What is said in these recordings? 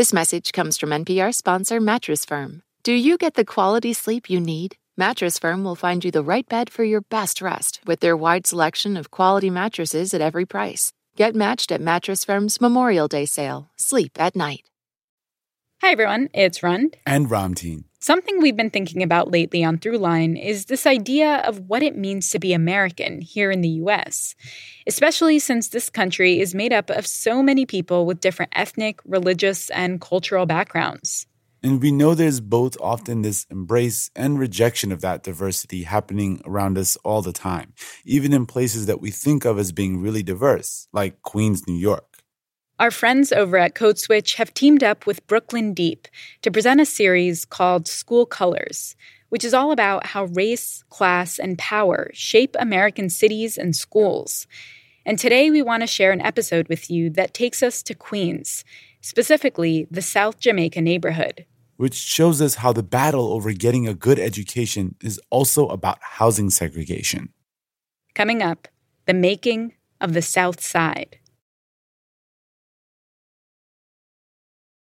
This message comes from NPR sponsor Mattress Firm. Do you get the quality sleep you need? Mattress Firm will find you the right bed for your best rest with their wide selection of quality mattresses at every price. Get matched at Mattress Firm's Memorial Day sale. Sleep at night. Hi, everyone. It's Rund. And Ramtin. Something we've been thinking about lately on Throughline is this idea of what it means to be American here in the US, especially since this country is made up of so many people with different ethnic, religious, and cultural backgrounds. And we know there's both often this embrace and rejection of that diversity happening around us all the time, even in places that we think of as being really diverse, like Queens, New York. Our friends over at Code Switch have teamed up with Brooklyn Deep to present a series called School Colors, which is all about how race, class, and power shape American cities and schools. And today we want to share an episode with you that takes us to Queens, specifically the South Jamaica neighborhood. Which shows us how the battle over getting a good education is also about housing segregation. Coming up, the making of the South Side.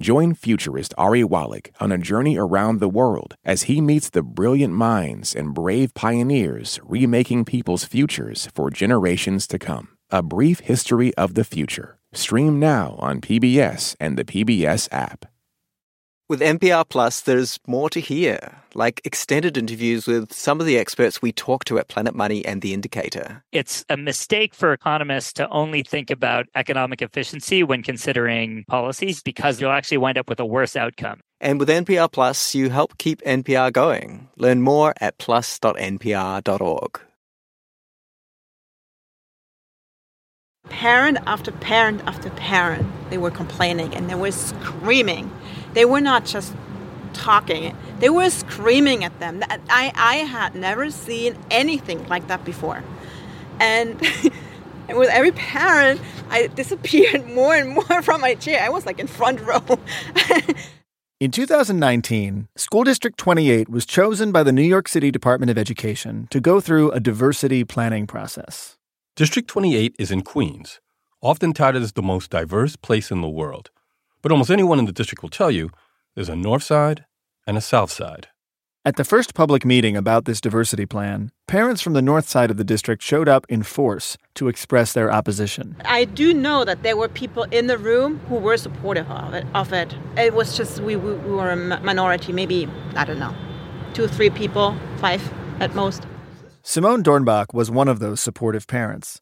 Join futurist Ari Wallach on a journey around the world as he meets the brilliant minds and brave pioneers remaking people's futures for generations to come. A Brief History of the Future. Stream now on PBS and the PBS app. With NPR Plus, there's more to hear, like extended interviews with some of the experts we talk to at Planet Money and The Indicator. It's a mistake for economists to only think about economic efficiency when considering policies because you'll actually wind up with a worse outcome. And with NPR Plus, you help keep NPR going. Learn more at plus.npr.org. Parent after parent after parent, they were complaining and they were screaming. They were not just talking, they were screaming at them. I, I had never seen anything like that before. And, and with every parent, I disappeared more and more from my chair. I was like in front row. In 2019, School District 28 was chosen by the New York City Department of Education to go through a diversity planning process. District 28 is in Queens, often touted as the most diverse place in the world. But almost anyone in the district will tell you there's a north side and a south side. At the first public meeting about this diversity plan, parents from the north side of the district showed up in force to express their opposition. I do know that there were people in the room who were supportive of it. Of it, it was just we, we, we were a minority, maybe, I don't know, two, three people, five at most. Simone Dornbach was one of those supportive parents.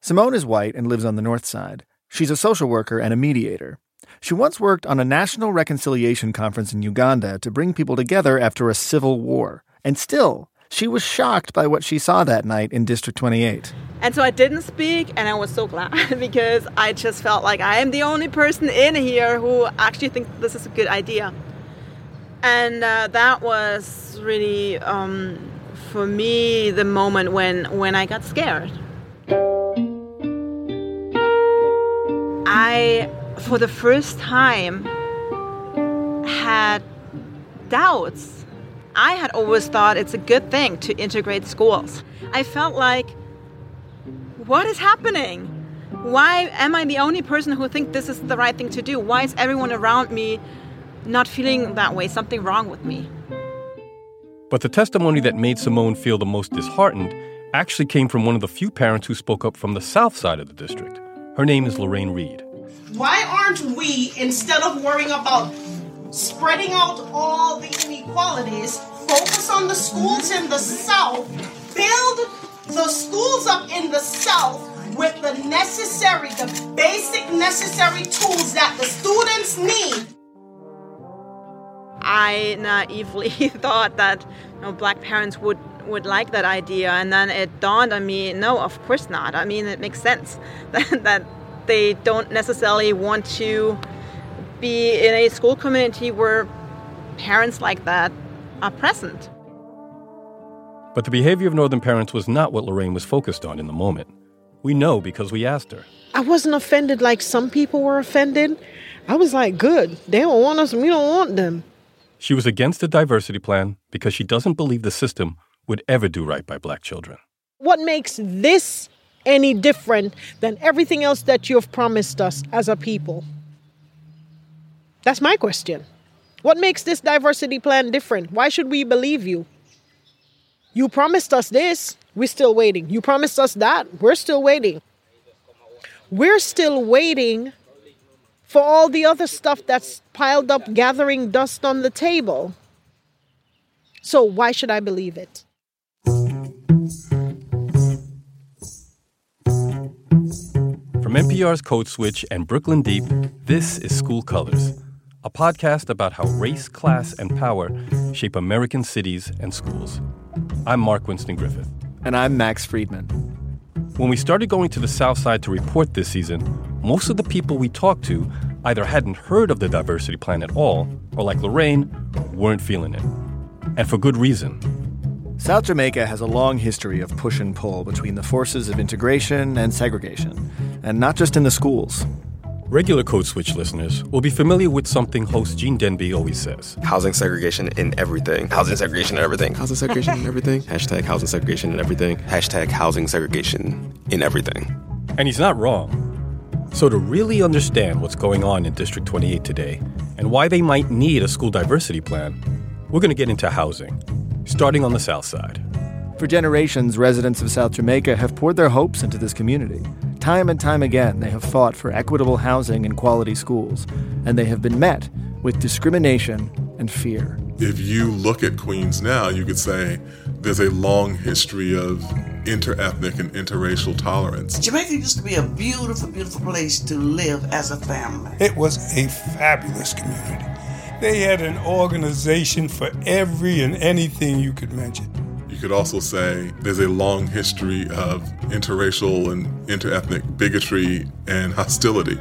Simone is white and lives on the north side. She's a social worker and a mediator. She once worked on a national reconciliation conference in Uganda to bring people together after a civil war. And still, she was shocked by what she saw that night in District 28. And so I didn't speak, and I was so glad because I just felt like I am the only person in here who actually thinks this is a good idea. And uh, that was really, um, for me, the moment when, when I got scared. I for the first time had doubts. I had always thought it's a good thing to integrate schools. I felt like, what is happening? Why am I the only person who thinks this is the right thing to do? Why is everyone around me not feeling that way? Something wrong with me. But the testimony that made Simone feel the most disheartened actually came from one of the few parents who spoke up from the south side of the district. Her name is Lorraine Reed. Why aren't we, instead of worrying about spreading out all the inequalities, focus on the schools in the South, build the schools up in the South with the necessary, the basic necessary tools that the students need? I naively thought that you know, black parents would would like that idea and then it dawned on me no of course not i mean it makes sense that, that they don't necessarily want to be in a school community where parents like that are present. But the behavior of Northern parents was not what Lorraine was focused on in the moment. We know because we asked her. I wasn't offended like some people were offended. I was like, good. They don't want us, and we don't want them. She was against the diversity plan because she doesn't believe the system would ever do right by black children. What makes this any different than everything else that you have promised us as a people? That's my question. What makes this diversity plan different? Why should we believe you? You promised us this, we're still waiting. You promised us that, we're still waiting. We're still waiting for all the other stuff that's piled up, gathering dust on the table. So, why should I believe it? From NPR's Code Switch and Brooklyn Deep, this is School Colors, a podcast about how race, class, and power shape American cities and schools. I'm Mark Winston Griffith. And I'm Max Freedman. When we started going to the South Side to report this season, most of the people we talked to either hadn't heard of the diversity plan at all, or like Lorraine, weren't feeling it. And for good reason. South Jamaica has a long history of push and pull between the forces of integration and segregation, and not just in the schools. Regular Code Switch listeners will be familiar with something host Gene Demby always says Housing segregation in everything. Housing segregation in everything. Housing segregation in everything. Hashtag housing segregation in everything. Hashtag housing segregation in everything. And he's not wrong. So, to really understand what's going on in District 28 today and why they might need a school diversity plan, we're going to get into housing, starting on the South Side. For generations, residents of South Jamaica have poured their hopes into this community. Time and time again, they have fought for equitable housing and quality schools, and they have been met with discrimination and fear. If you look at Queens now, you could say there's a long history of interethnic and interracial tolerance. Jamaica used to be a beautiful, beautiful place to live as a family. It was a fabulous community. They had an organization for every and anything you could mention. You could also say there's a long history of interracial and interethnic bigotry and hostility.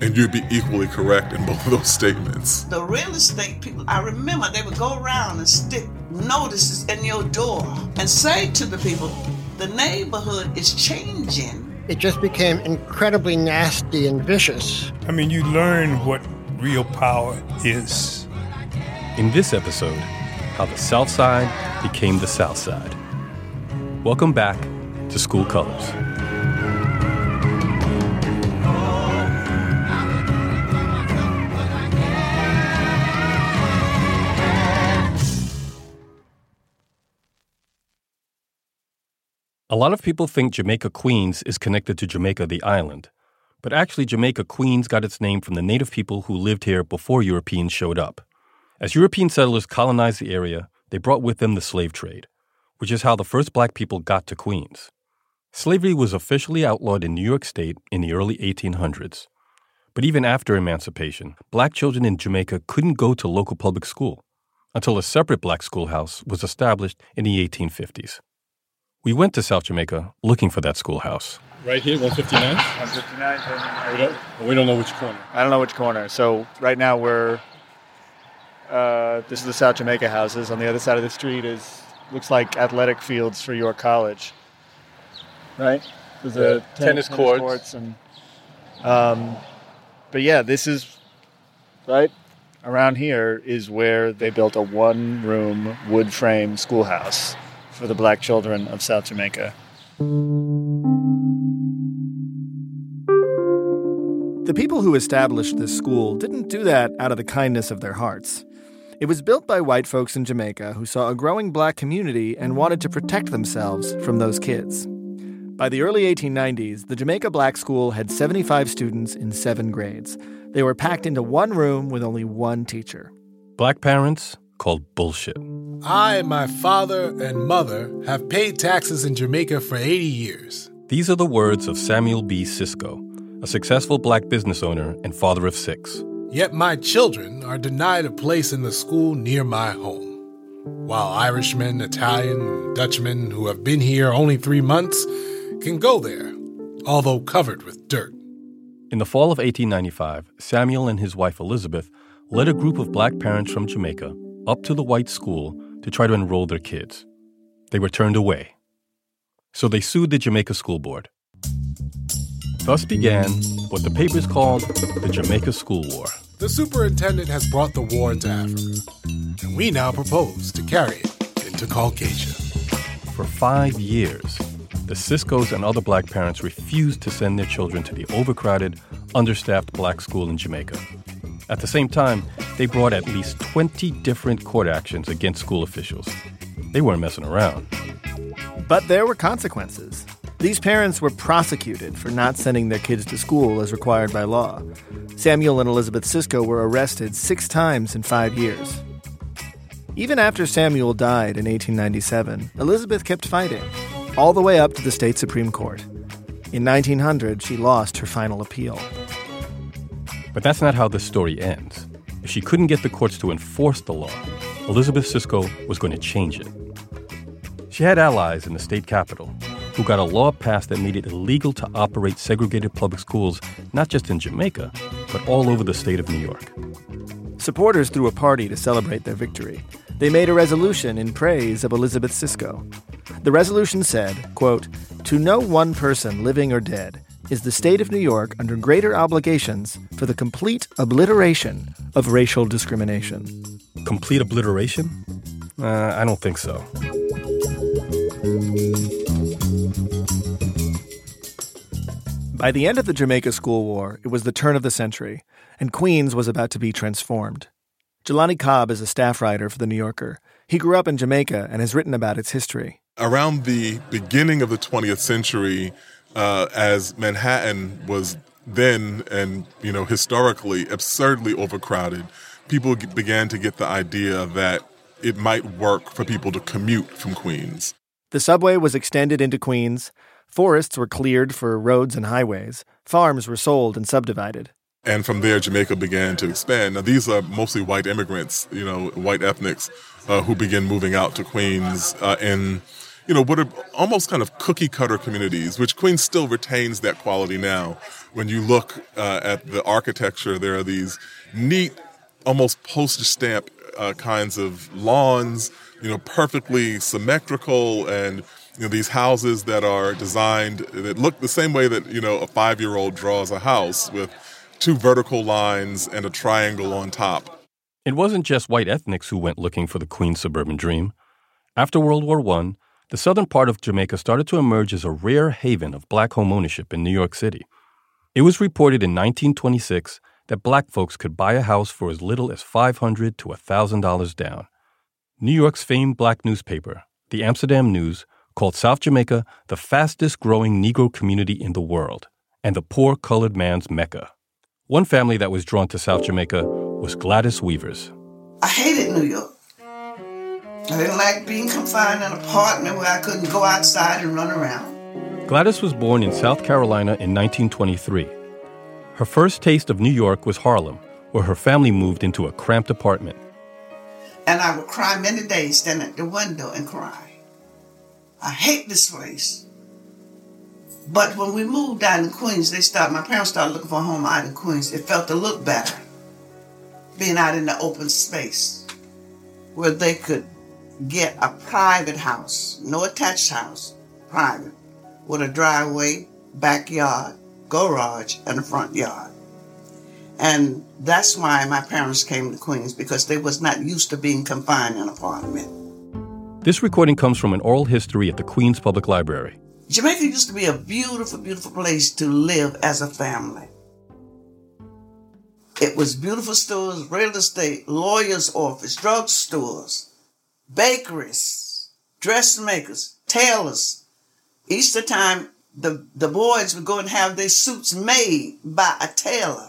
And you'd be equally correct in both of those statements. The real estate people, I remember they would go around and stick notices in your door and say to the people, the neighborhood is changing. It just became incredibly nasty and vicious. I mean, you learn what real power is. In this episode, how the South Side became the South Side. Welcome back to School Colors. A lot of people think Jamaica Queens is connected to Jamaica the island, but actually, Jamaica Queens got its name from the native people who lived here before Europeans showed up. As European settlers colonized the area, they brought with them the slave trade, which is how the first black people got to Queens. Slavery was officially outlawed in New York State in the early 1800s. But even after emancipation, black children in Jamaica couldn't go to local public school until a separate black schoolhouse was established in the 1850s. We went to South Jamaica looking for that schoolhouse. Right here, 159? 159. We don't, we don't know which corner. I don't know which corner. So right now we're. Uh, this is the South Jamaica houses. On the other side of the street is looks like athletic fields for York College. Right. There's a Yeah, tennis courts. courts and. Um, but yeah, this is right around here is where they built a one-room wood frame schoolhouse for the black children of South Jamaica. The people who established this school didn't do that out of the kindness of their hearts. It was built by white folks in Jamaica who saw a growing black community and wanted to protect themselves from those kids. By the early 1890s, the Jamaica Black School had 75 students in seven grades. They were packed into one room with only one teacher. Black parents called bullshit. I and my father and mother have paid taxes in Jamaica for 80 years. These are the words of Samuel B. Cisco, a successful black business owner and father of six. Yet my children are denied a place in the school near my home. While Irishmen, Italian, and Dutchmen who have been here only three months can go there, although covered with dirt. In the fall of 1895, Samuel and his wife Elizabeth led a group of black parents from Jamaica up to the white school to try to enroll their kids. they were turned away. So they sued the Jamaica School Board. Thus began what the papers called the Jamaica School War. The superintendent has brought the war into Africa, and we now propose to carry it into Caucasia. For five years, the Ciscos and other black parents refused to send their children to the overcrowded, understaffed black school in Jamaica. At the same time, they brought at least 20 different court actions against school officials. They weren't messing around. But there were consequences. These parents were prosecuted for not sending their kids to school as required by law. Samuel and Elizabeth Cisco were arrested six times in five years. Even after Samuel died in 1897, Elizabeth kept fighting, all the way up to the state Supreme Court. In 1900, she lost her final appeal. But that's not how the story ends. If she couldn't get the courts to enforce the law, Elizabeth Cisco was going to change it. She had allies in the state capitol who got a law passed that made it illegal to operate segregated public schools not just in Jamaica, but all over the state of New York. Supporters threw a party to celebrate their victory. They made a resolution in praise of Elizabeth Cisco. The resolution said, quote, To no one person, living or dead, is the state of New York under greater obligations for the complete obliteration of racial discrimination. Complete obliteration? Uh, I don't think so. By the end of the Jamaica School War, it was the turn of the century, and Queens was about to be transformed. Jelani Cobb is a staff writer for The New Yorker. He grew up in Jamaica and has written about its history. Around the beginning of the 20th century, uh, as Manhattan was then and you know historically absurdly overcrowded, people began to get the idea that it might work for people to commute from Queens. The subway was extended into Queens, forests were cleared for roads and highways, farms were sold and subdivided. And from there, Jamaica began to expand. Now, these are mostly white immigrants, you know, white ethnics, uh, who begin moving out to Queens uh, in, you know, what are almost kind of cookie cutter communities, which Queens still retains that quality now. When you look uh, at the architecture, there are these neat, almost postage stamp uh, kinds of lawns, you know, perfectly symmetrical and you know these houses that are designed that look the same way that you know a five year old draws a house with two vertical lines and a triangle on top. It wasn't just white ethnics who went looking for the Queens suburban dream. After World War I, the southern part of Jamaica started to emerge as a rare haven of black home ownership in New York City. It was reported in 1926 that black folks could buy a house for as little as 500 to $1,000 down. New York's famed black newspaper, the Amsterdam News, called South Jamaica the fastest growing Negro community in the world and the poor colored man's Mecca. One family that was drawn to South Jamaica was Gladys Weavers. I hated New York. I didn't like being confined in an apartment where I couldn't go outside and run around. Gladys was born in South Carolina in 1923. Her first taste of New York was Harlem, where her family moved into a cramped apartment. And I would cry many days standing at the window and cry. I hate this place. But when we moved down in Queens, they started, my parents started looking for a home out in Queens. It felt to look better being out in the open space where they could get a private house, no attached house, private, with a driveway, backyard, garage, and a front yard. And that's why my parents came to Queens because they was not used to being confined in an apartment. This recording comes from an oral history at the Queens Public Library. Jamaica used to be a beautiful, beautiful place to live as a family. It was beautiful stores, real estate, lawyer's office, drug stores, bakeries, dressmakers, tailors. Easter time, the, the boys would go and have their suits made by a tailor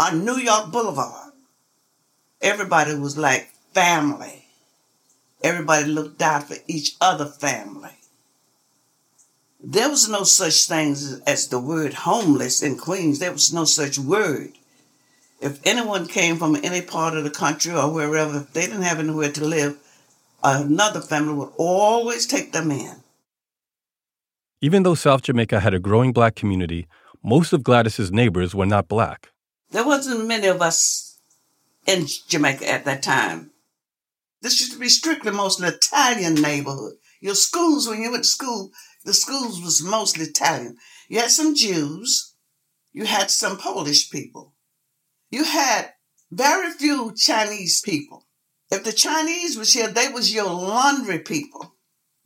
on New York Boulevard. Everybody was like family. Everybody looked out for each other family. There was no such thing as the word homeless in Queens. There was no such word. If anyone came from any part of the country or wherever, if they didn't have anywhere to live, another family would always take them in. Even though South Jamaica had a growing black community, most of Gladys's neighbors were not black. There wasn't many of us in Jamaica at that time. This used to be strictly mostly Italian neighborhood. Your schools, when you went to school, the schools was mostly Italian. You had some Jews. You had some Polish people. You had very few Chinese people. If the Chinese was here, they was your laundry people.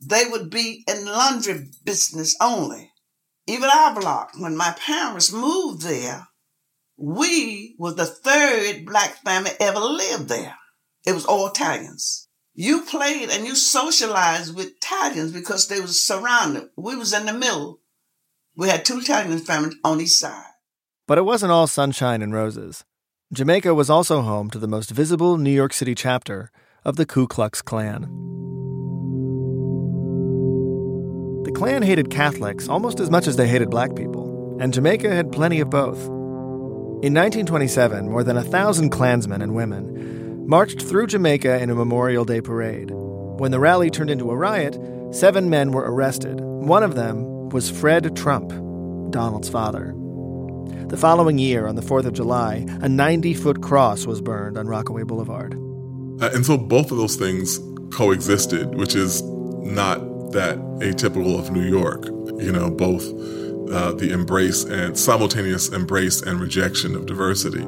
They would be in laundry business only. Even our block, when my parents moved there, we were the third black family ever lived there. It was all Italians. You played and you socialized with Italians because they was surrounded. We was in the middle. We had two Italian families on each side. But it wasn't all sunshine and roses. Jamaica was also home to the most visible New York City chapter of the Ku Klux Klan. The Klan hated Catholics almost as much as they hated black people, and Jamaica had plenty of both. In 1927, more than a thousand Klansmen and women marched through Jamaica in a Memorial Day parade. When the rally turned into a riot, seven men were arrested. One of them was Fred Trump, Donald's father. The following year, on the 4th of July, a 90 foot cross was burned on Rockaway Boulevard. Uh, and so both of those things coexisted, which is not that atypical of New York. You know, both uh, the embrace and simultaneous embrace and rejection of diversity.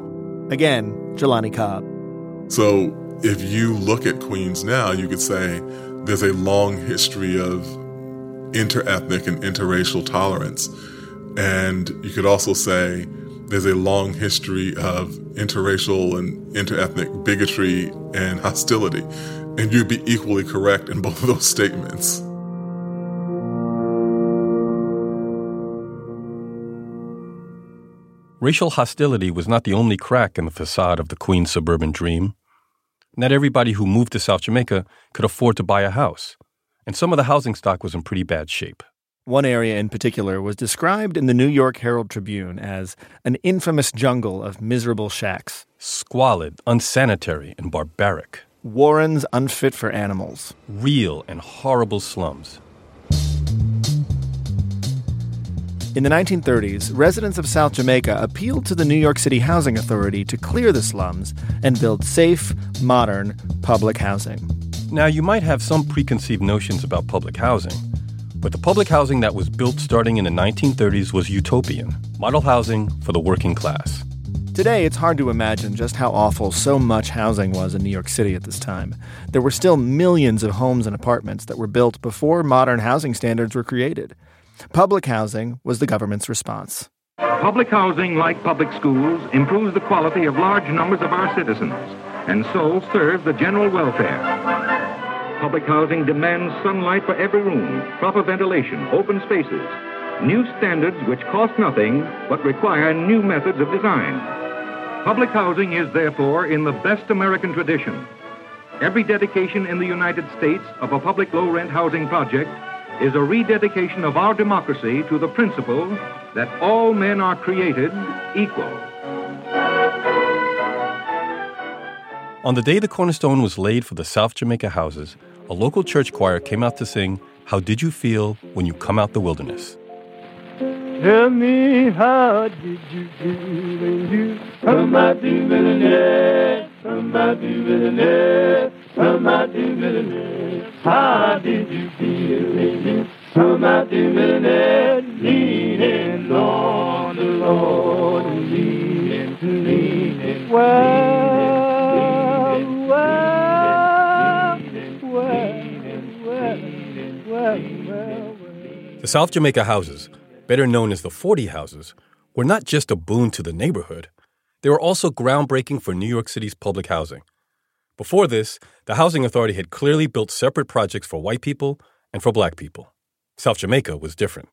Again, Jelani Cobb. So if you look at Queens now, you could say there's a long history of interethnic and interracial tolerance. And you could also say there's a long history of interracial and interethnic bigotry and hostility. And you'd be equally correct in both of those statements. Racial hostility was not the only crack in the facade of the Queens suburban dream. Not everybody who moved to South Jamaica could afford to buy a house, and some of the housing stock was in pretty bad shape. One area in particular was described in the New York Herald Tribune as an infamous jungle of miserable shacks. Squalid, unsanitary, and barbaric. Warrens unfit for animals. Real and horrible slums. In the 1930s, residents of South Jamaica appealed to the New York City Housing Authority to clear the slums and build safe, modern public housing. Now, you might have some preconceived notions about public housing, but the public housing that was built starting in the 1930s was utopian model housing for the working class. Today, it's hard to imagine just how awful so much housing was in New York City at this time. There were still millions of homes and apartments that were built before modern housing standards were created. Public housing was the government's response. Public housing, like public schools, improves the quality of large numbers of our citizens and so serves the general welfare. Public housing demands sunlight for every room, proper ventilation, open spaces, new standards which cost nothing but require new methods of design. Public housing is therefore in the best American tradition. Every dedication in the United States of a public low rent housing project is a rededication of our democracy to the principle that all men are created equal. On the day the cornerstone was laid for the South Jamaica houses, a local church choir came out to sing, How Did You Feel When You Come Out the Wilderness? Tell me how did you feel when you come out the wilderness? Come out the wilderness. Come out the wilderness. How did you feel when you come out the wilderness? Leaning on the Lord leaning, leaning, well, well, The South Jamaica houses, better known as the 40 houses, were not just a boon to the neighborhood, they were also groundbreaking for New York City's public housing. Before this, the Housing Authority had clearly built separate projects for white people and for black people. South Jamaica was different.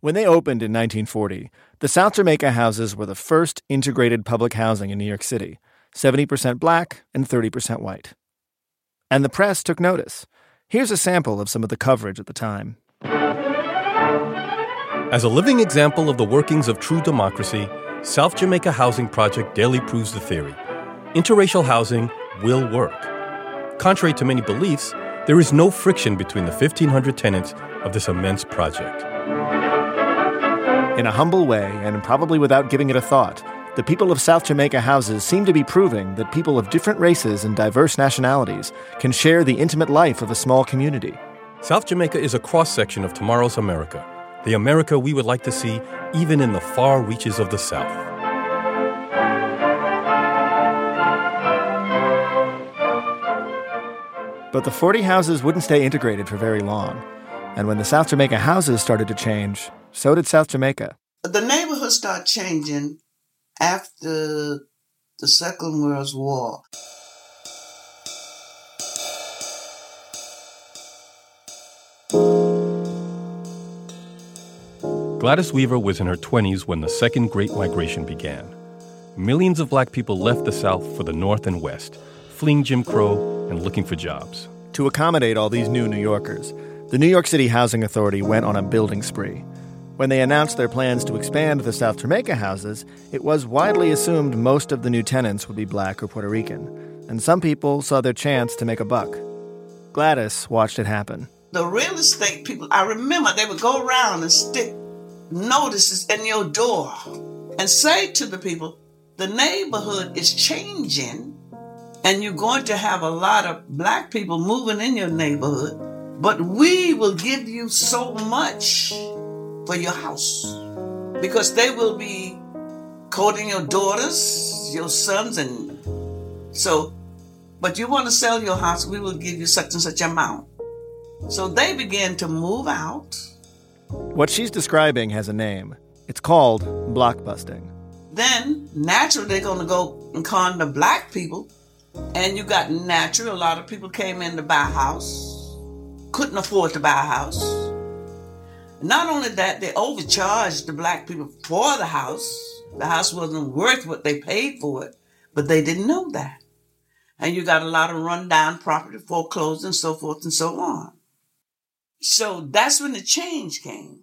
When they opened in 1940, the South Jamaica houses were the first integrated public housing in New York City 70% black and 30% white. And the press took notice. Here's a sample of some of the coverage at the time. As a living example of the workings of true democracy, South Jamaica Housing Project daily proves the theory interracial housing will work. Contrary to many beliefs, there is no friction between the 1,500 tenants of this immense project. In a humble way, and probably without giving it a thought, the people of South Jamaica houses seem to be proving that people of different races and diverse nationalities can share the intimate life of a small community. South Jamaica is a cross section of tomorrow's America, the America we would like to see even in the far reaches of the South. But the 40 houses wouldn't stay integrated for very long. And when the South Jamaica houses started to change, so did South Jamaica. The neighborhood started changing after the Second World War. Gladys Weaver was in her 20s when the Second Great Migration began. Millions of black people left the South for the North and West, fleeing Jim Crow and looking for jobs. To accommodate all these new New Yorkers, the New York City Housing Authority went on a building spree. When they announced their plans to expand the South Jamaica houses, it was widely assumed most of the new tenants would be black or Puerto Rican, and some people saw their chance to make a buck. Gladys watched it happen. The real estate people, I remember they would go around and stick notices in your door and say to the people, the neighborhood is changing and you're going to have a lot of black people moving in your neighborhood, but we will give you so much for your house because they will be courting your daughters, your sons, and so, but you want to sell your house, we will give you such and such amount. So they began to move out. What she's describing has a name. It's called blockbusting. Then, naturally, they're going to go and con the black people. And you got natural, a lot of people came in to buy a house, couldn't afford to buy a house. Not only that, they overcharged the black people for the house. The house wasn't worth what they paid for it, but they didn't know that. And you got a lot of rundown property, foreclosed, and so forth and so on. So that's when the change came.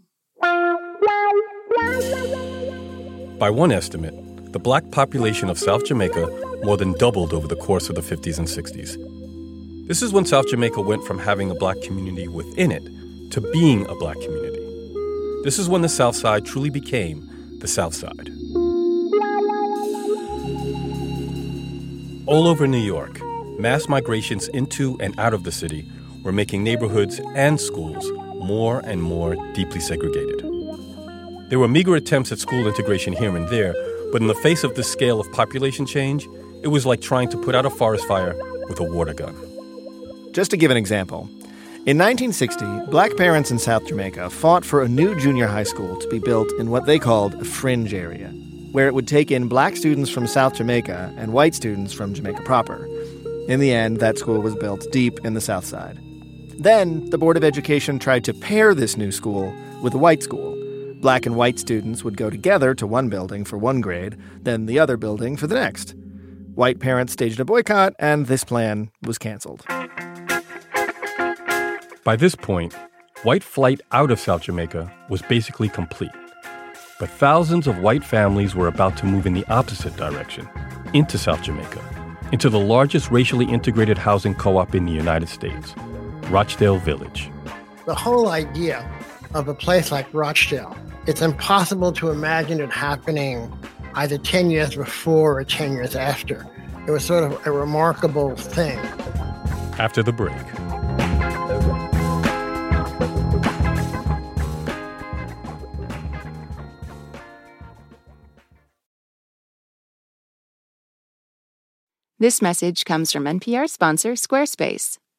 By one estimate, the black population of South Jamaica more than doubled over the course of the 50s and 60s. This is when South Jamaica went from having a black community within it to being a black community. This is when the South Side truly became the South Side. All over New York, mass migrations into and out of the city were making neighborhoods and schools more and more deeply segregated. There were meager attempts at school integration here and there, but in the face of this scale of population change, it was like trying to put out a forest fire with a water gun. Just to give an example, in 1960, black parents in South Jamaica fought for a new junior high school to be built in what they called a fringe area, where it would take in black students from South Jamaica and white students from Jamaica proper. In the end, that school was built deep in the South Side. Then, the Board of Education tried to pair this new school with a white school. Black and white students would go together to one building for one grade, then the other building for the next. White parents staged a boycott, and this plan was canceled. By this point, white flight out of South Jamaica was basically complete. But thousands of white families were about to move in the opposite direction, into South Jamaica, into the largest racially integrated housing co op in the United States, Rochdale Village. The whole idea of a place like Rochdale, it's impossible to imagine it happening either 10 years before or 10 years after. It was sort of a remarkable thing. After the break. This message comes from NPR sponsor Squarespace.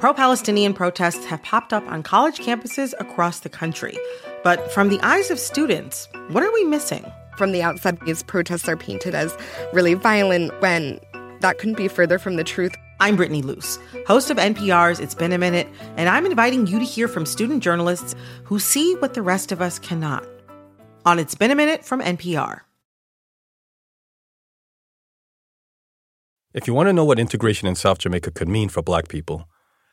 Pro Palestinian protests have popped up on college campuses across the country. But from the eyes of students, what are we missing? From the outside, these protests are painted as really violent when that couldn't be further from the truth. I'm Brittany Luce, host of NPR's It's Been a Minute, and I'm inviting you to hear from student journalists who see what the rest of us cannot. On It's Been a Minute from NPR. If you want to know what integration in South Jamaica could mean for black people,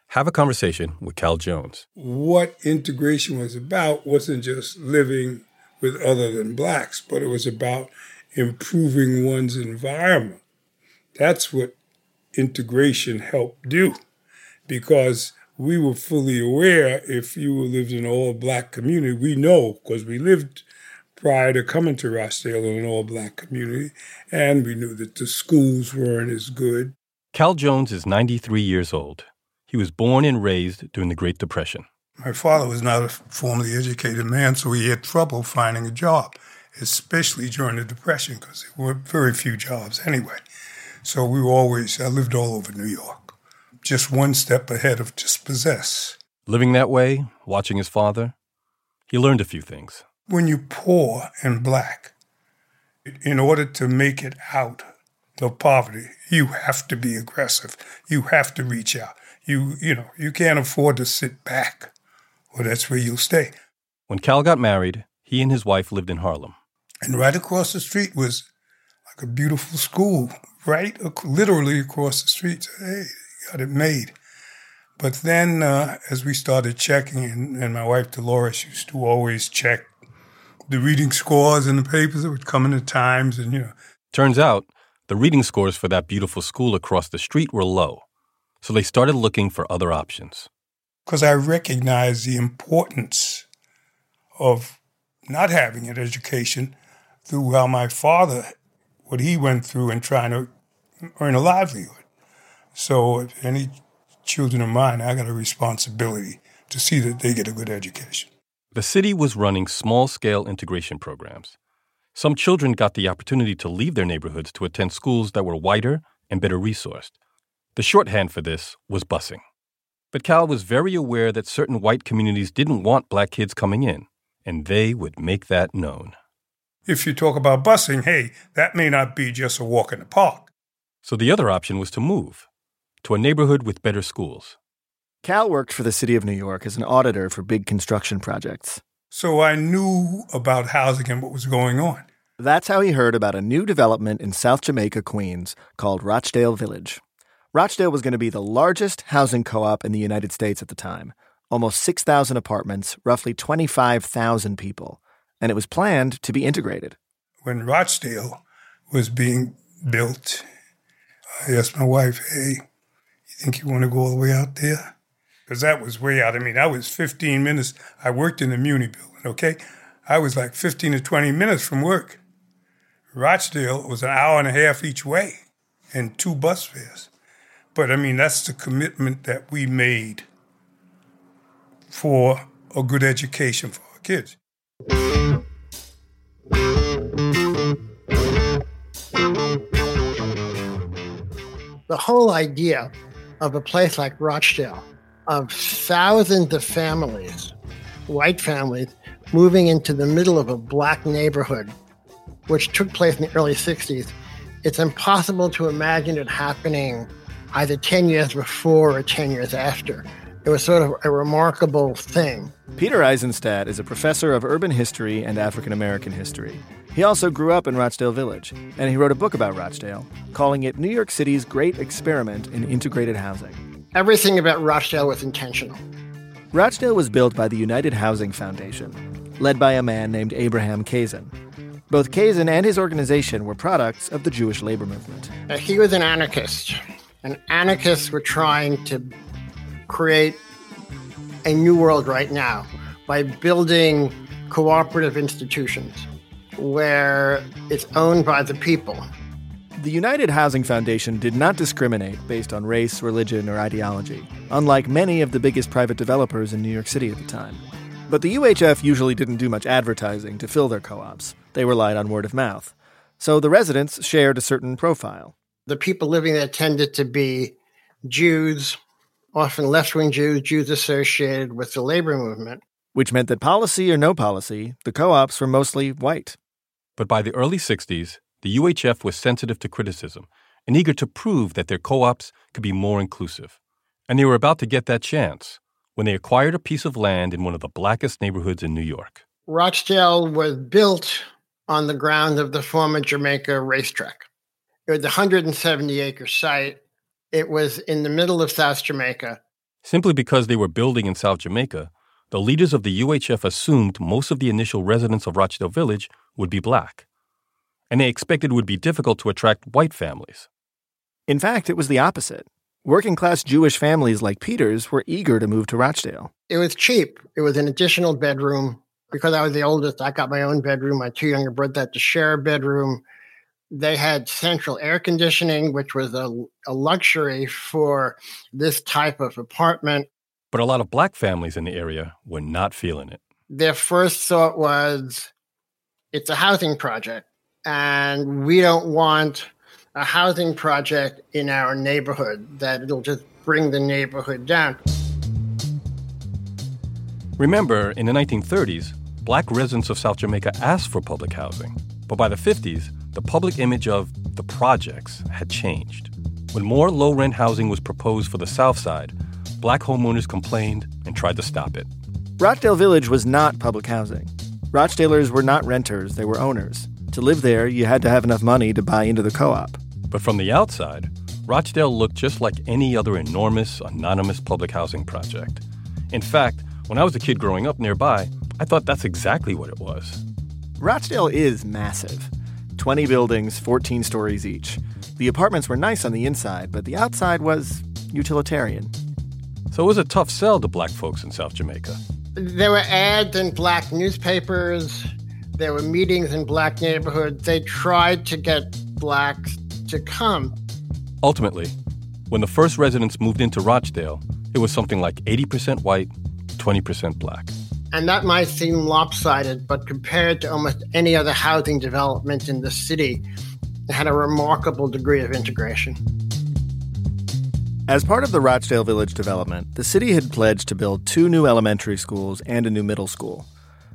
have a conversation with Cal Jones. What integration was about wasn't just living with other than blacks, but it was about improving one's environment. That's what integration helped do because we were fully aware if you lived in an all black community, we know because we lived prior to coming to Rochdale in an all black community, and we knew that the schools weren't as good. Cal Jones is 93 years old. He was born and raised during the Great Depression. My father was not a formally educated man, so he had trouble finding a job, especially during the Depression, because there were very few jobs anyway. So we were always, I lived all over New York, just one step ahead of dispossess. Living that way, watching his father, he learned a few things. When you're poor and black, in order to make it out of poverty, you have to be aggressive. You have to reach out. You, you know, you can't afford to sit back, or that's where you'll stay. When Cal got married, he and his wife lived in Harlem. And right across the street was like a beautiful school, right? Literally across the street. So, hey, got it made. But then, uh, as we started checking, and, and my wife Dolores used to always check the reading scores in the papers that would come in the Times, and you know. Turns out, the reading scores for that beautiful school across the street were low, so they started looking for other options. Because I recognized the importance of not having an education through how my father, what he went through in trying to earn a livelihood. So, if any children of mine, I got a responsibility to see that they get a good education. The city was running small scale integration programs. Some children got the opportunity to leave their neighborhoods to attend schools that were whiter and better resourced. The shorthand for this was busing. But Cal was very aware that certain white communities didn't want black kids coming in, and they would make that known. If you talk about busing, hey, that may not be just a walk in the park. So the other option was to move to a neighborhood with better schools. Cal worked for the city of New York as an auditor for big construction projects. So I knew about housing and what was going on. That's how he heard about a new development in South Jamaica, Queens, called Rochdale Village. Rochdale was going to be the largest housing co op in the United States at the time almost 6,000 apartments, roughly 25,000 people, and it was planned to be integrated. When Rochdale was being built, I asked my wife, hey, you think you want to go all the way out there? Because that was way out. I mean, I was 15 minutes. I worked in the Muni building, okay? I was like 15 to 20 minutes from work. Rochdale was an hour and a half each way and two bus fares. But I mean, that's the commitment that we made for a good education for our kids. The whole idea of a place like Rochdale, of thousands of families, white families, moving into the middle of a black neighborhood, which took place in the early 60s, it's impossible to imagine it happening either 10 years before or 10 years after. It was sort of a remarkable thing. Peter Eisenstadt is a professor of urban history and African American history. He also grew up in Rochdale Village, and he wrote a book about Rochdale, calling it New York City's great experiment in integrated housing. Everything about Rochdale was intentional. Rochdale was built by the United Housing Foundation, led by a man named Abraham Kazan. Both Kazan and his organization were products of the Jewish labor movement. Uh, he was an anarchist, and anarchists were trying to create a new world right now by building cooperative institutions where it's owned by the people. The United Housing Foundation did not discriminate based on race, religion, or ideology, unlike many of the biggest private developers in New York City at the time. But the UHF usually didn't do much advertising to fill their co ops, they relied on word of mouth. So the residents shared a certain profile. The people living there tended to be Jews, often left wing Jews, Jews associated with the labor movement. Which meant that policy or no policy, the co ops were mostly white. But by the early 60s, the UHF was sensitive to criticism and eager to prove that their co ops could be more inclusive. And they were about to get that chance when they acquired a piece of land in one of the blackest neighborhoods in New York. Rochdale was built on the ground of the former Jamaica racetrack. It was a 170 acre site. It was in the middle of South Jamaica. Simply because they were building in South Jamaica, the leaders of the UHF assumed most of the initial residents of Rochdale Village would be black. And they expected it would be difficult to attract white families. In fact, it was the opposite. Working class Jewish families like Peter's were eager to move to Rochdale. It was cheap. It was an additional bedroom. Because I was the oldest, I got my own bedroom. My two younger brothers had to share a bedroom. They had central air conditioning, which was a, a luxury for this type of apartment. But a lot of black families in the area were not feeling it. Their first thought was it's a housing project, and we don't want a housing project in our neighborhood that it'll just bring the neighborhood down. Remember, in the 1930s, black residents of South Jamaica asked for public housing. But by the 50s, the public image of the projects had changed. When more low rent housing was proposed for the South Side, black homeowners complained and tried to stop it. Rochdale Village was not public housing. Rochdalers were not renters, they were owners. To live there, you had to have enough money to buy into the co op. But from the outside, Rochdale looked just like any other enormous, anonymous public housing project. In fact, when I was a kid growing up nearby, I thought that's exactly what it was. Rochdale is massive 20 buildings, 14 stories each. The apartments were nice on the inside, but the outside was utilitarian. So it was a tough sell to black folks in South Jamaica. There were ads in black newspapers, there were meetings in black neighborhoods. They tried to get blacks to come. Ultimately, when the first residents moved into Rochdale, it was something like 80% white, 20% black. And that might seem lopsided, but compared to almost any other housing development in the city, it had a remarkable degree of integration. As part of the Rochdale Village development, the city had pledged to build two new elementary schools and a new middle school.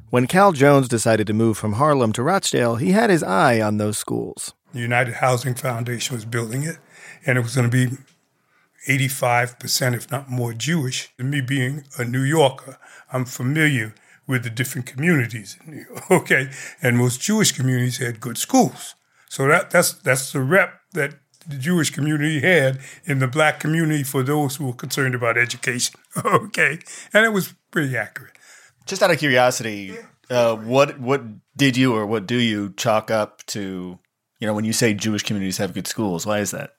When Cal Jones decided to move from Harlem to Rochdale, he had his eye on those schools. The United Housing Foundation was building it, and it was going to be 85%, if not more, Jewish. And me being a New Yorker, I'm familiar with the different communities in New York, okay? And most Jewish communities had good schools. So that, that's, that's the rep that the Jewish community had in the black community for those who were concerned about education, okay? And it was pretty accurate. Just out of curiosity, uh, what what did you or what do you chalk up to? You know, when you say Jewish communities have good schools, why is that?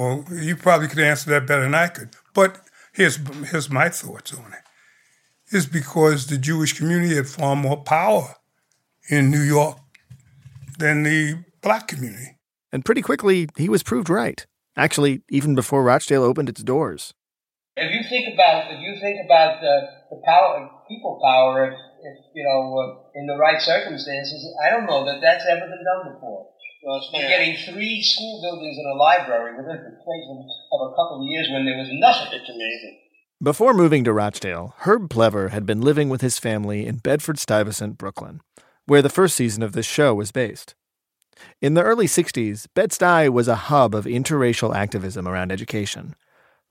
Well, you probably could answer that better than I could. But here's here's my thoughts on it. It's because the Jewish community had far more power in New York than the black community. And pretty quickly, he was proved right. Actually, even before Rochdale opened its doors. If you think about if you think about the, the power, of people power, if, if you know, uh, in the right circumstances, I don't know that that's ever been done before. Well, You're getting three school buildings and a library within the space of a couple of years when there was nothing. It's amazing. Before moving to Rochdale, Herb Plever had been living with his family in Bedford Stuyvesant, Brooklyn, where the first season of this show was based. In the early 60s, Bed-Stuy was a hub of interracial activism around education.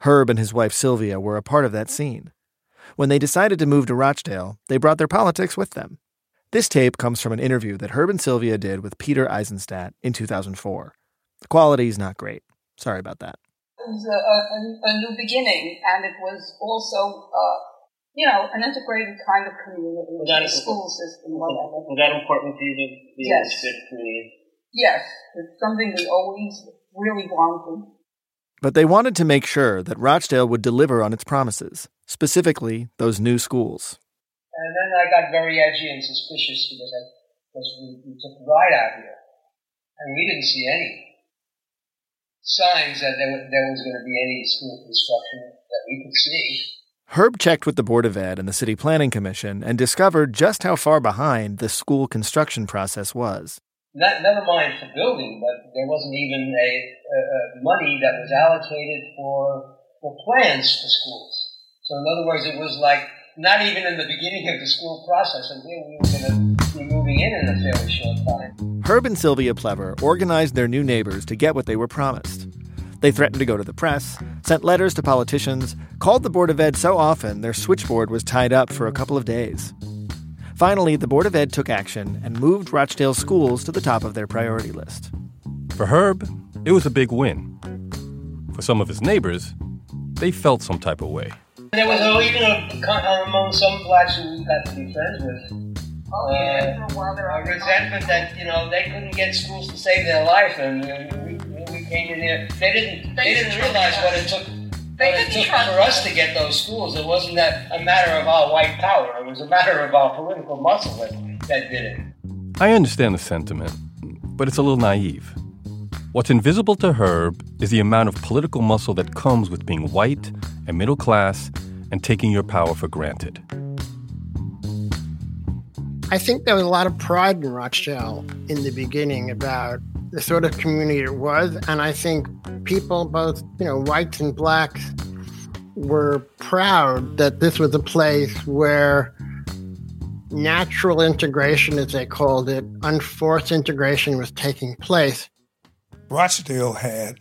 Herb and his wife Sylvia were a part of that scene. When they decided to move to Rochdale, they brought their politics with them. This tape comes from an interview that Herb and Sylvia did with Peter Eisenstadt in 2004. The quality is not great. Sorry about that. It was a, a, a new beginning, and it was also, uh, you know, an integrated kind of community, Was that- school system, whatever. Was that important for you to be Yes. in community? Yes, it's something we always really wanted. But they wanted to make sure that Rochdale would deliver on its promises, specifically those new schools. And then I got very edgy and suspicious because, I, because we, we took a ride out here, and we didn't see any signs that there, there was going to be any school construction that we could see. Herb checked with the Board of Ed and the City Planning Commission and discovered just how far behind the school construction process was. Not, never mind for building, but there wasn't even a, a, a money that was allocated for for plans for schools. So in other words, it was like not even in the beginning of the school process, and here we were going to be moving in in a fairly short time. Herb and Sylvia Plever organized their new neighbors to get what they were promised. They threatened to go to the press, sent letters to politicians, called the Board of Ed so often their switchboard was tied up for a couple of days. Finally, the Board of Ed took action and moved Rochdale schools to the top of their priority list. For Herb, it was a big win. For some of his neighbors, they felt some type of way. There was a, even a, con- among some blacks who we got to be friends with. Oh, yeah, for a while there a resentment that you know they couldn't get schools to save their life, and uh, we, we came in here. They didn't. They, They didn't didn't realize trust what it took. They what it didn't took trust for us to get those schools. It wasn't that a matter of our white power. It was a matter of our political muscle that, that did it. I understand the sentiment, but it's a little naive. What's invisible to Herb is the amount of political muscle that comes with being white and middle class and taking your power for granted. I think there was a lot of pride in Rochdale in the beginning about the sort of community it was, and I think people, both you know, whites and blacks, were proud that this was a place where natural integration, as they called it, unforced integration was taking place. Rochdale had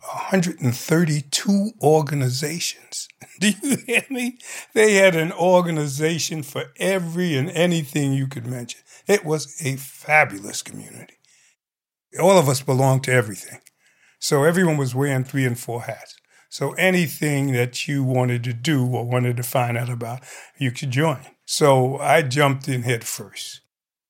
132 organizations. Do you hear me? They had an organization for every and anything you could mention. It was a fabulous community. All of us belonged to everything. So everyone was wearing three and four hats. So anything that you wanted to do or wanted to find out about, you could join. So I jumped in head first.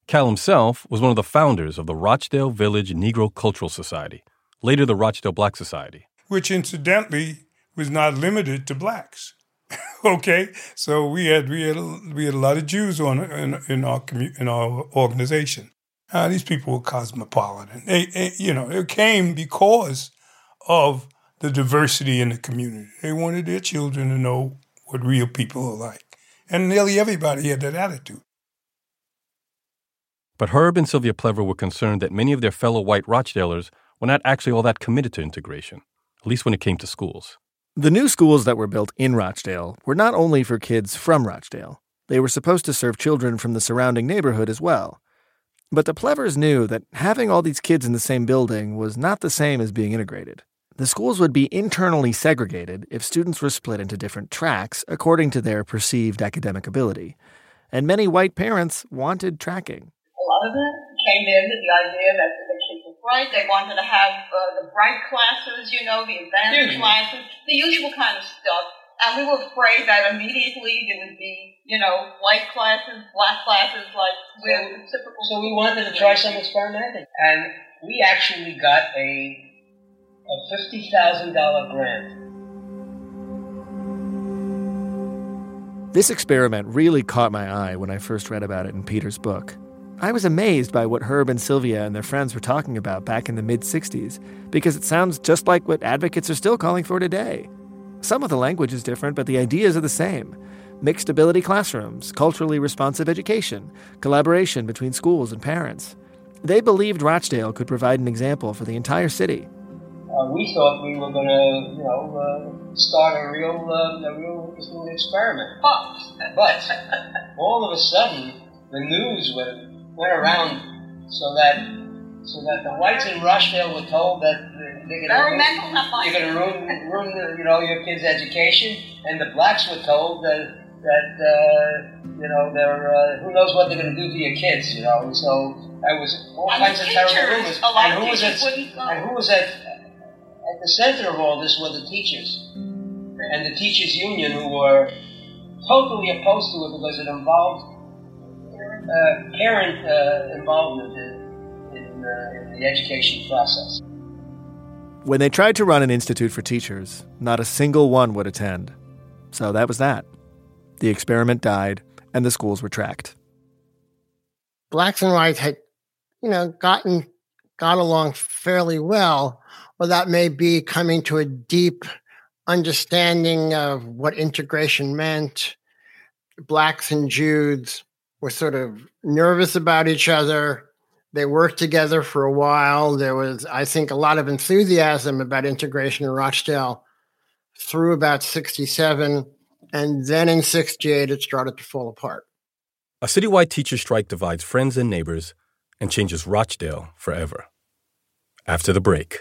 Cal himself was one of the founders of the Rochdale Village Negro Cultural Society, later the Rochdale Black Society. which incidentally was not limited to blacks. okay, so we had we had a, we had a lot of Jews on in, in our commu- in our organization. Uh, these people were cosmopolitan. They, they- you know, it came because of the diversity in the community. They wanted their children to know what real people are like, and nearly everybody had that attitude. But Herb and Sylvia Plever were concerned that many of their fellow white Rochdalers were not actually all that committed to integration, at least when it came to schools. The new schools that were built in Rochdale were not only for kids from Rochdale, they were supposed to serve children from the surrounding neighborhood as well. But the Plevers knew that having all these kids in the same building was not the same as being integrated. The schools would be internally segregated if students were split into different tracks according to their perceived academic ability. And many white parents wanted tracking. A lot of them came in with the idea that the kids were bright. They wanted to have uh, the bright classes, you know, the advanced Usual. classes, the usual kind of stuff. And we were afraid that immediately there would be, you know, white classes, black classes, like where the typical. So we wanted to try some experimenting, and we actually got a a fifty thousand dollar grant. This experiment really caught my eye when I first read about it in Peter's book. I was amazed by what Herb and Sylvia and their friends were talking about back in the mid 60s, because it sounds just like what advocates are still calling for today. Some of the language is different, but the ideas are the same mixed ability classrooms, culturally responsive education, collaboration between schools and parents. They believed Rochdale could provide an example for the entire city. Uh, we thought we were going to, you know, uh, start a real, uh, a real interesting experiment. But, but all of a sudden, the news went went around so that so that the whites in Rochdale were told that they're going to you're ruin, ruin the, you know, your kids' education, and the blacks were told that that uh, you know they're uh, who knows what they're going to do to your kids, you know. So that was all And kinds of terrible rumors. and who was at and who was at at the center of all this were the teachers and the teachers union who were totally opposed to it because it involved uh, parent uh, involvement in, in, uh, in the education process. When they tried to run an institute for teachers, not a single one would attend. So that was that. The experiment died, and the schools were tracked. blacks and whites had, you know, gotten got along fairly well, or that may be coming to a deep understanding of what integration meant. Blacks and Jews were sort of nervous about each other. They worked together for a while. There was, I think, a lot of enthusiasm about integration in Rochdale through about 67. And then in 68, it started to fall apart. A citywide teacher strike divides friends and neighbors and changes Rochdale forever. After the break.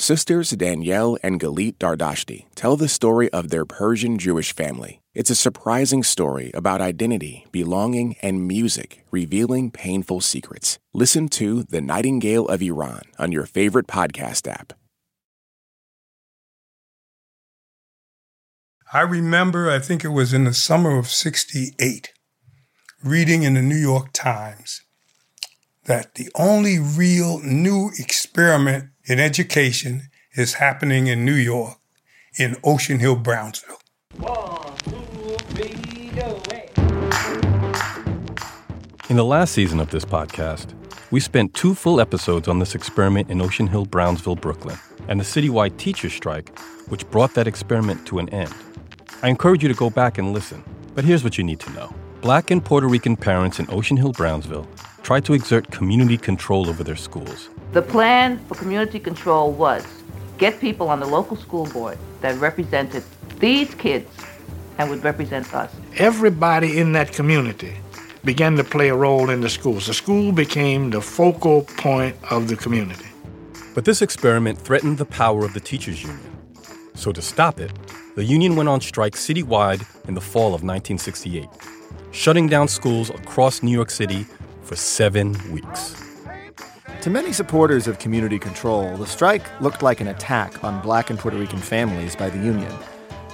Sisters Danielle and Galit Dardashti tell the story of their Persian Jewish family. It's a surprising story about identity, belonging, and music, revealing painful secrets. Listen to The Nightingale of Iran on your favorite podcast app. I remember, I think it was in the summer of 68, reading in the New York Times that the only real new experiment in education is happening in New York, in Ocean Hill, Brownsville. In the last season of this podcast, we spent two full episodes on this experiment in Ocean Hill, Brownsville, Brooklyn, and the citywide teacher strike, which brought that experiment to an end. I encourage you to go back and listen, but here's what you need to know. Black and Puerto Rican parents in Ocean Hill, Brownsville tried to exert community control over their schools. The plan for community control was get people on the local school board that represented these kids and would represent us. Everybody in that community began to play a role in the schools. The school became the focal point of the community. But this experiment threatened the power of the teachers' union. So to stop it, the union went on strike citywide in the fall of 1968, shutting down schools across New York City for seven weeks. To many supporters of community control, the strike looked like an attack on black and Puerto Rican families by the union.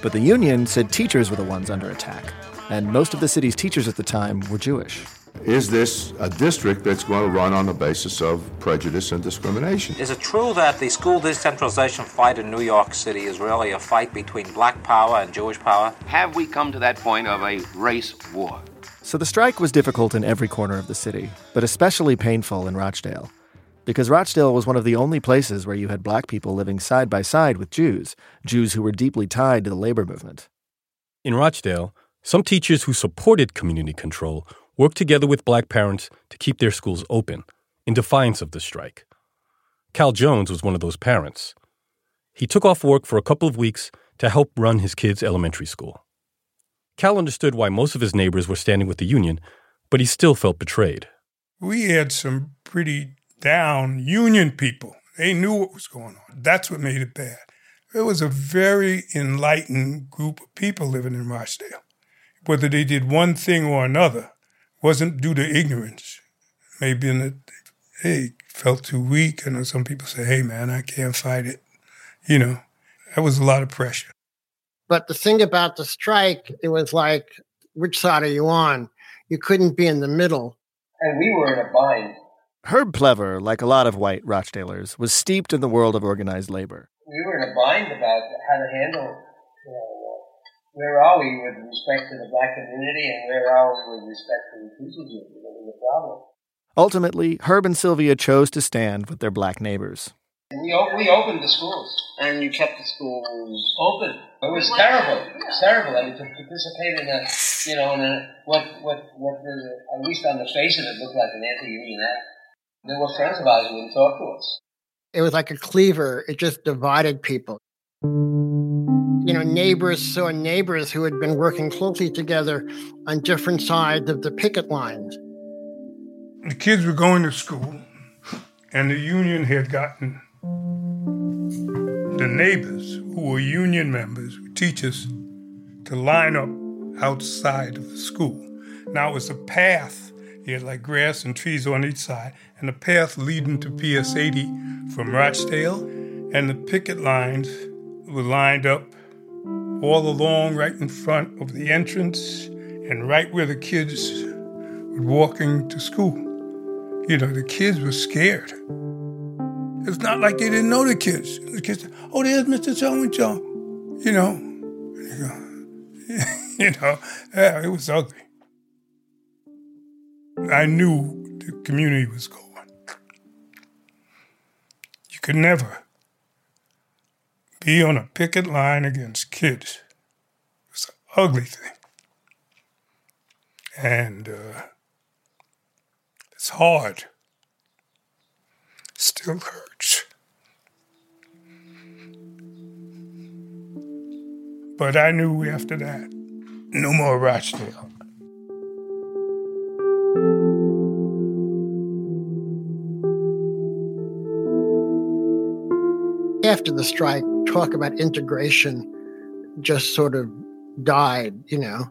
But the union said teachers were the ones under attack, and most of the city's teachers at the time were Jewish. Is this a district that's going to run on the basis of prejudice and discrimination? Is it true that the school decentralization fight in New York City is really a fight between black power and Jewish power? Have we come to that point of a race war? So the strike was difficult in every corner of the city, but especially painful in Rochdale. Because Rochdale was one of the only places where you had black people living side by side with Jews, Jews who were deeply tied to the labor movement. In Rochdale, some teachers who supported community control worked together with black parents to keep their schools open, in defiance of the strike. Cal Jones was one of those parents. He took off work for a couple of weeks to help run his kids' elementary school. Cal understood why most of his neighbors were standing with the union, but he still felt betrayed. We had some pretty down union people. They knew what was going on. That's what made it bad. It was a very enlightened group of people living in Rochdale. Whether they did one thing or another wasn't due to ignorance. Maybe in that they felt too weak. I know some people say, hey, man, I can't fight it. You know, that was a lot of pressure. But the thing about the strike, it was like, which side are you on? You couldn't be in the middle. And we were in a bind. Herb Plever, like a lot of white Rochdalers, was steeped in the world of organized labor. We were in a bind about how to handle, you know, where are we with respect to the black community and where are we with respect to the teachers union? That was the problem. Ultimately, Herb and Sylvia chose to stand with their black neighbors. We, we opened the schools. And you kept the schools open. It was terrible. It was terrible. I mean, to participate in a, you know, in a, what, what, what, the, at least on the face of it, looked like an anti-union act. There were friends of ours who wouldn't talk to us. It was like a cleaver. It just divided people. You know, neighbors saw neighbors who had been working closely together on different sides of the picket lines. The kids were going to school, and the union had gotten the neighbors who were union members, teachers, to line up outside of the school. Now it was a path. You had like grass and trees on each side, and a path leading to PS 80 from Rochdale, and the picket lines were lined up all along right in front of the entrance and right where the kids were walking to school. You know, the kids were scared. It's not like they didn't know the kids. The kids, oh, there's Mr. So and so. You know, you know, yeah, it was ugly. I knew the community was going. You could never be on a picket line against kids. It was an ugly thing. And uh, it's hard. Still hurts. But I knew after that, no more Rochdale. After the strike, talk about integration just sort of died, you know.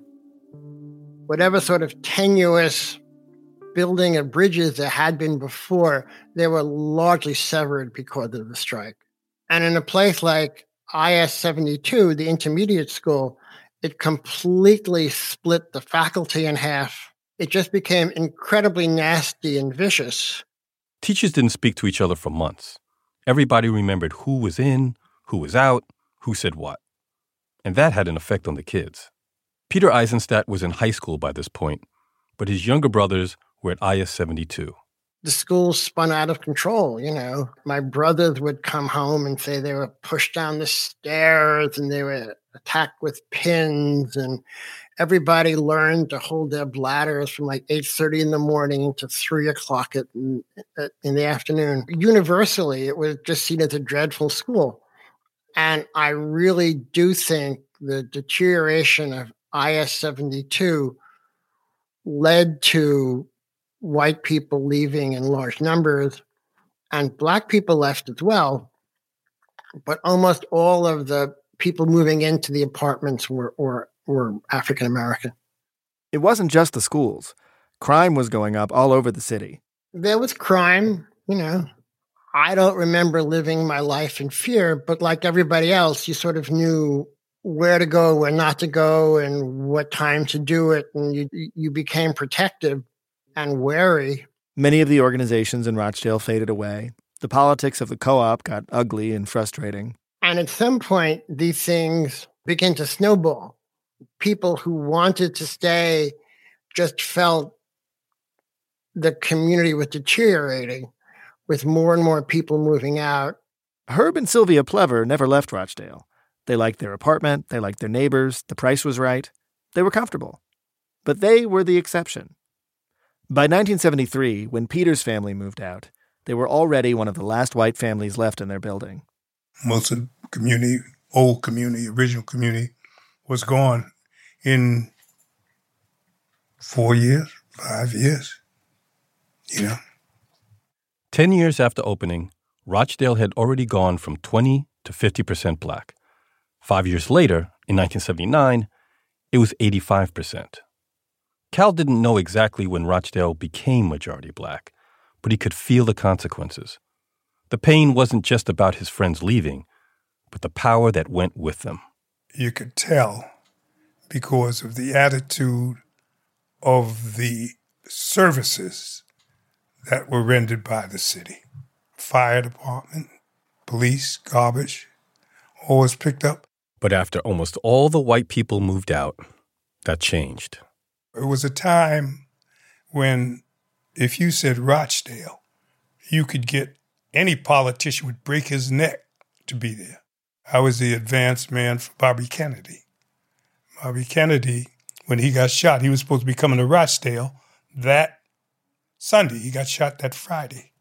Whatever sort of tenuous building of bridges there had been before, they were largely severed because of the strike. And in a place like IS 72, the intermediate school, it completely split the faculty in half. It just became incredibly nasty and vicious. Teachers didn't speak to each other for months. Everybody remembered who was in, who was out, who said what. And that had an effect on the kids. Peter Eisenstadt was in high school by this point, but his younger brothers were at IS 72. The school spun out of control, you know. My brothers would come home and say they were pushed down the stairs and they were attacked with pins and everybody learned to hold their bladders from like 8.30 in the morning to 3 o'clock at, uh, in the afternoon. Universally it was just seen as a dreadful school. And i really do think the deterioration of is-72 led to white people leaving in large numbers and black people left as well. But almost all of the people moving into the apartments were, were, were African American. It wasn't just the schools. Crime was going up all over the city. There was crime, you know. I don't remember living my life in fear, but like everybody else, you sort of knew where to go, where not to go, and what time to do it, and you you became protective and wary. Many of the organizations in Rochdale faded away. The politics of the co-op got ugly and frustrating. And at some point, these things begin to snowball. People who wanted to stay just felt the community was deteriorating with more and more people moving out. Herb and Sylvia Plever never left Rochdale. They liked their apartment, they liked their neighbors, the price was right, they were comfortable. But they were the exception. By 1973, when Peter's family moved out, they were already one of the last white families left in their building. Most of community, old community, original community, was gone in four years, five years, you know. Ten years after opening, Rochdale had already gone from 20 to 50% black. Five years later, in 1979, it was 85%. Cal didn't know exactly when Rochdale became majority black, but he could feel the consequences. The pain wasn't just about his friends leaving, but the power that went with them. You could tell because of the attitude of the services that were rendered by the city fire department, police, garbage, all was picked up. But after almost all the white people moved out, that changed. It was a time when if you said Rochdale, you could get any politician would break his neck to be there. I was the advance man for Bobby Kennedy. Bobby Kennedy, when he got shot, he was supposed to be coming to Rochdale that Sunday. He got shot that Friday.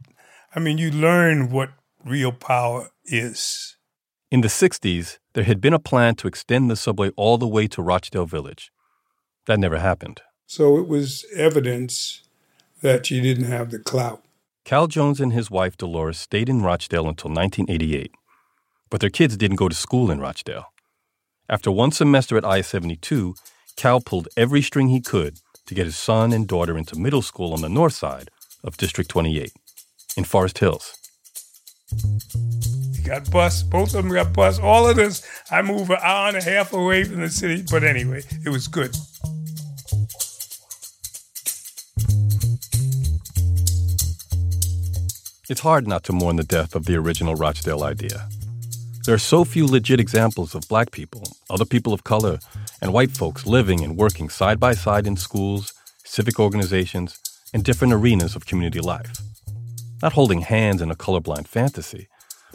I mean, you learn what real power is. In the 60s, there had been a plan to extend the subway all the way to Rochdale Village. That never happened. So it was evidence that you didn't have the clout. Cal Jones and his wife Dolores stayed in Rochdale until 1988 but their kids didn't go to school in Rochdale. After one semester at I 72, Cal pulled every string he could to get his son and daughter into middle school on the north side of District 28 in Forest Hills. You got bus, both of them got bus, all of this. I move an hour and a half away from the city, but anyway, it was good. It's hard not to mourn the death of the original Rochdale idea. There are so few legit examples of black people, other people of color, and white folks living and working side by side in schools, civic organizations, and different arenas of community life. Not holding hands in a colorblind fantasy,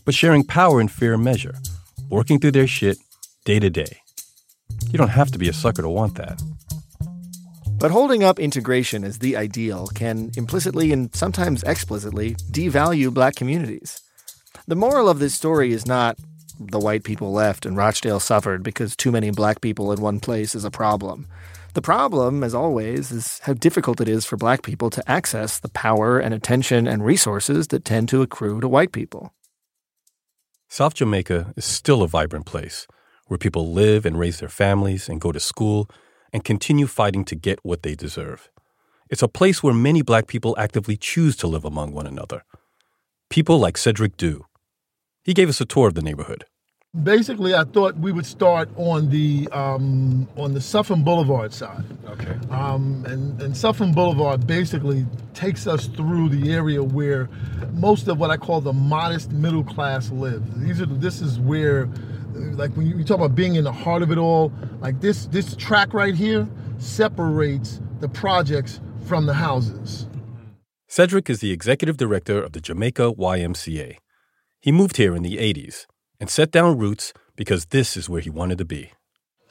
but sharing power in fair measure, working through their shit day to day. You don't have to be a sucker to want that. But holding up integration as the ideal can implicitly and sometimes explicitly devalue black communities. The moral of this story is not the white people left and Rochdale suffered because too many black people in one place is a problem. The problem, as always, is how difficult it is for black people to access the power and attention and resources that tend to accrue to white people. South Jamaica is still a vibrant place where people live and raise their families and go to school and continue fighting to get what they deserve. It's a place where many black people actively choose to live among one another. People like Cedric Dew. He gave us a tour of the neighborhood. Basically, I thought we would start on the um, on the Sutphin Boulevard side. Okay. Um, and, and Sutphin Boulevard basically takes us through the area where most of what I call the modest middle class live. These are this is where, like when you, you talk about being in the heart of it all, like this this track right here separates the projects from the houses. Cedric is the executive director of the Jamaica YMCA. He moved here in the 80s and set down roots because this is where he wanted to be.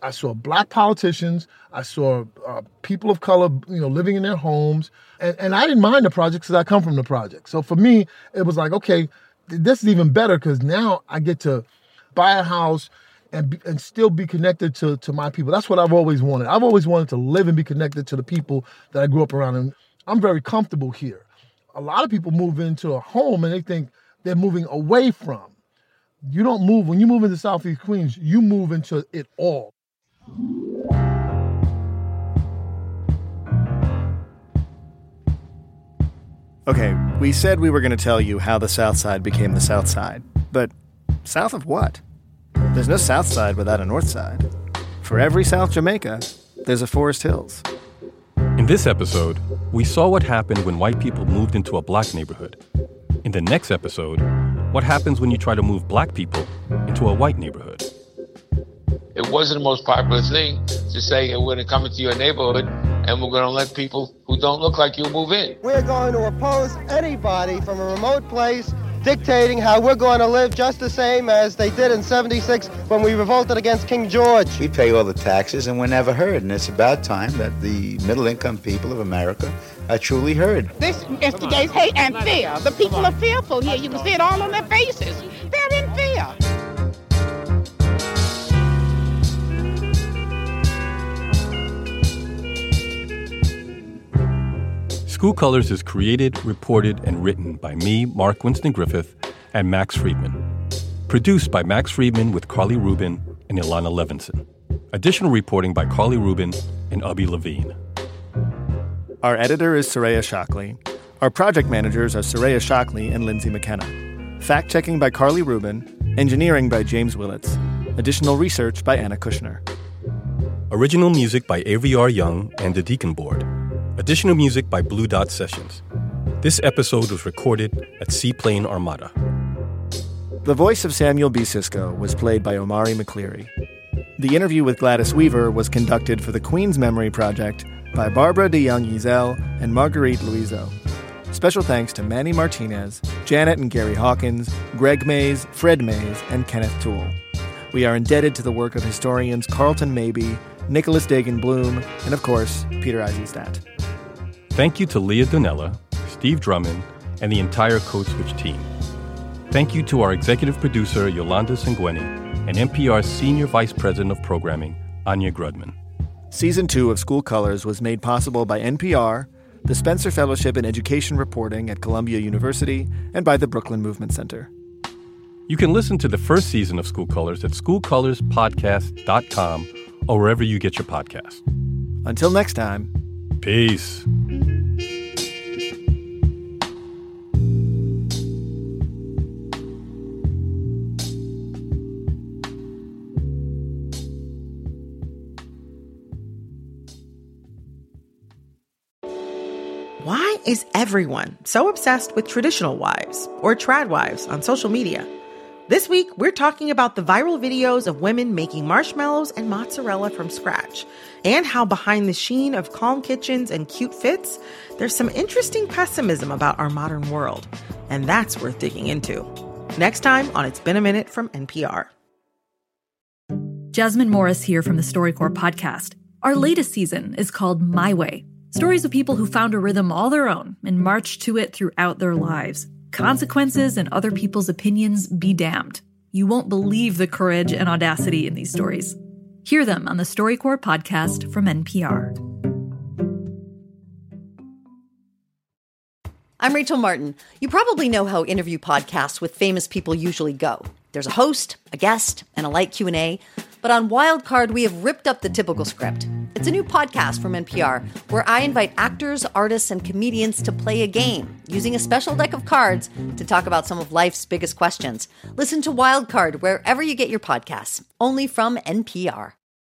I saw black politicians. I saw uh, people of color, you know, living in their homes, and, and I didn't mind the project because I come from the project. So for me, it was like, okay, this is even better because now I get to buy a house and be, and still be connected to to my people. That's what I've always wanted. I've always wanted to live and be connected to the people that I grew up around, and I'm very comfortable here. A lot of people move into a home and they think they're moving away from. You don't move when you move into Southeast Queens. You move into it all. Okay, we said we were going to tell you how the South Side became the South Side, but south of what? There's no South Side without a North Side. For every South Jamaica, there's a Forest Hills. In this episode, we saw what happened when white people moved into a black neighborhood. In the next episode, what happens when you try to move black people into a white neighborhood. It wasn't the most popular thing to say we're going to come into your neighborhood and we're going to let people who don't look like you move in. We're going to oppose anybody from a remote place dictating how we're going to live just the same as they did in 76 when we revolted against King George. We pay all the taxes and we're never heard, and it's about time that the middle income people of America are truly heard. This instigates hate and fear. The people are fearful here. You can see it all on their faces. They're School Colors is created, reported, and written by me, Mark Winston Griffith, and Max Freedman. Produced by Max Freedman with Carly Rubin and Ilana Levinson. Additional reporting by Carly Rubin and Ubby Levine. Our editor is Soraya Shockley. Our project managers are Soraya Shockley and Lindsay McKenna. Fact checking by Carly Rubin. Engineering by James Willetts. Additional research by Anna Kushner. Original music by AVR Young and the Deacon Board. Additional music by Blue Dot Sessions. This episode was recorded at Seaplane Armada. The voice of Samuel B. Cisco was played by Omari McCleary. The interview with Gladys Weaver was conducted for the Queen's Memory Project by Barbara DeYoung Ezel and Marguerite Louiseau. Special thanks to Manny Martinez, Janet and Gary Hawkins, Greg Mays, Fred Mays, and Kenneth Toole. We are indebted to the work of historians Carleton Mabee, Nicholas Dagen Bloom, and of course, Peter Eisenstadt. Thank you to Leah Donnella, Steve Drummond, and the entire Code Switch team. Thank you to our executive producer, Yolanda Sangweni, and NPR's Senior Vice President of Programming, Anya Grundmann. Season 2 of School Colors was made possible by NPR, the Spencer Fellowship in Education Reporting at Columbia University, and by the Brooklyn Movement Center. You can listen to the first season of School Colors at schoolcolorspodcast.com or wherever you get your podcasts. Until next time, peace. Why is everyone so obsessed with traditional wives or trad wives on social media? This week, we're talking about the viral videos of women making marshmallows and mozzarella from scratch, and how behind the sheen of calm kitchens and cute fits, there's some interesting pessimism about our modern world. And that's worth digging into. Next time on It's Been a Minute from NPR. Jasmine Morris here from the StoryCorps podcast. Our latest season is called My Way stories of people who found a rhythm all their own and marched to it throughout their lives. Consequences and other people's opinions be damned. You won't believe the courage and audacity in these stories. Hear them on the StoryCorps podcast from NPR. I'm Rachel Martin. You probably know how interview podcasts with famous people usually go. There's a host, a guest, and a light Q&A. But on Wildcard, we have ripped up the typical script. It's a new podcast from NPR where I invite actors, artists, and comedians to play a game using a special deck of cards to talk about some of life's biggest questions. Listen to Wildcard wherever you get your podcasts, only from NPR.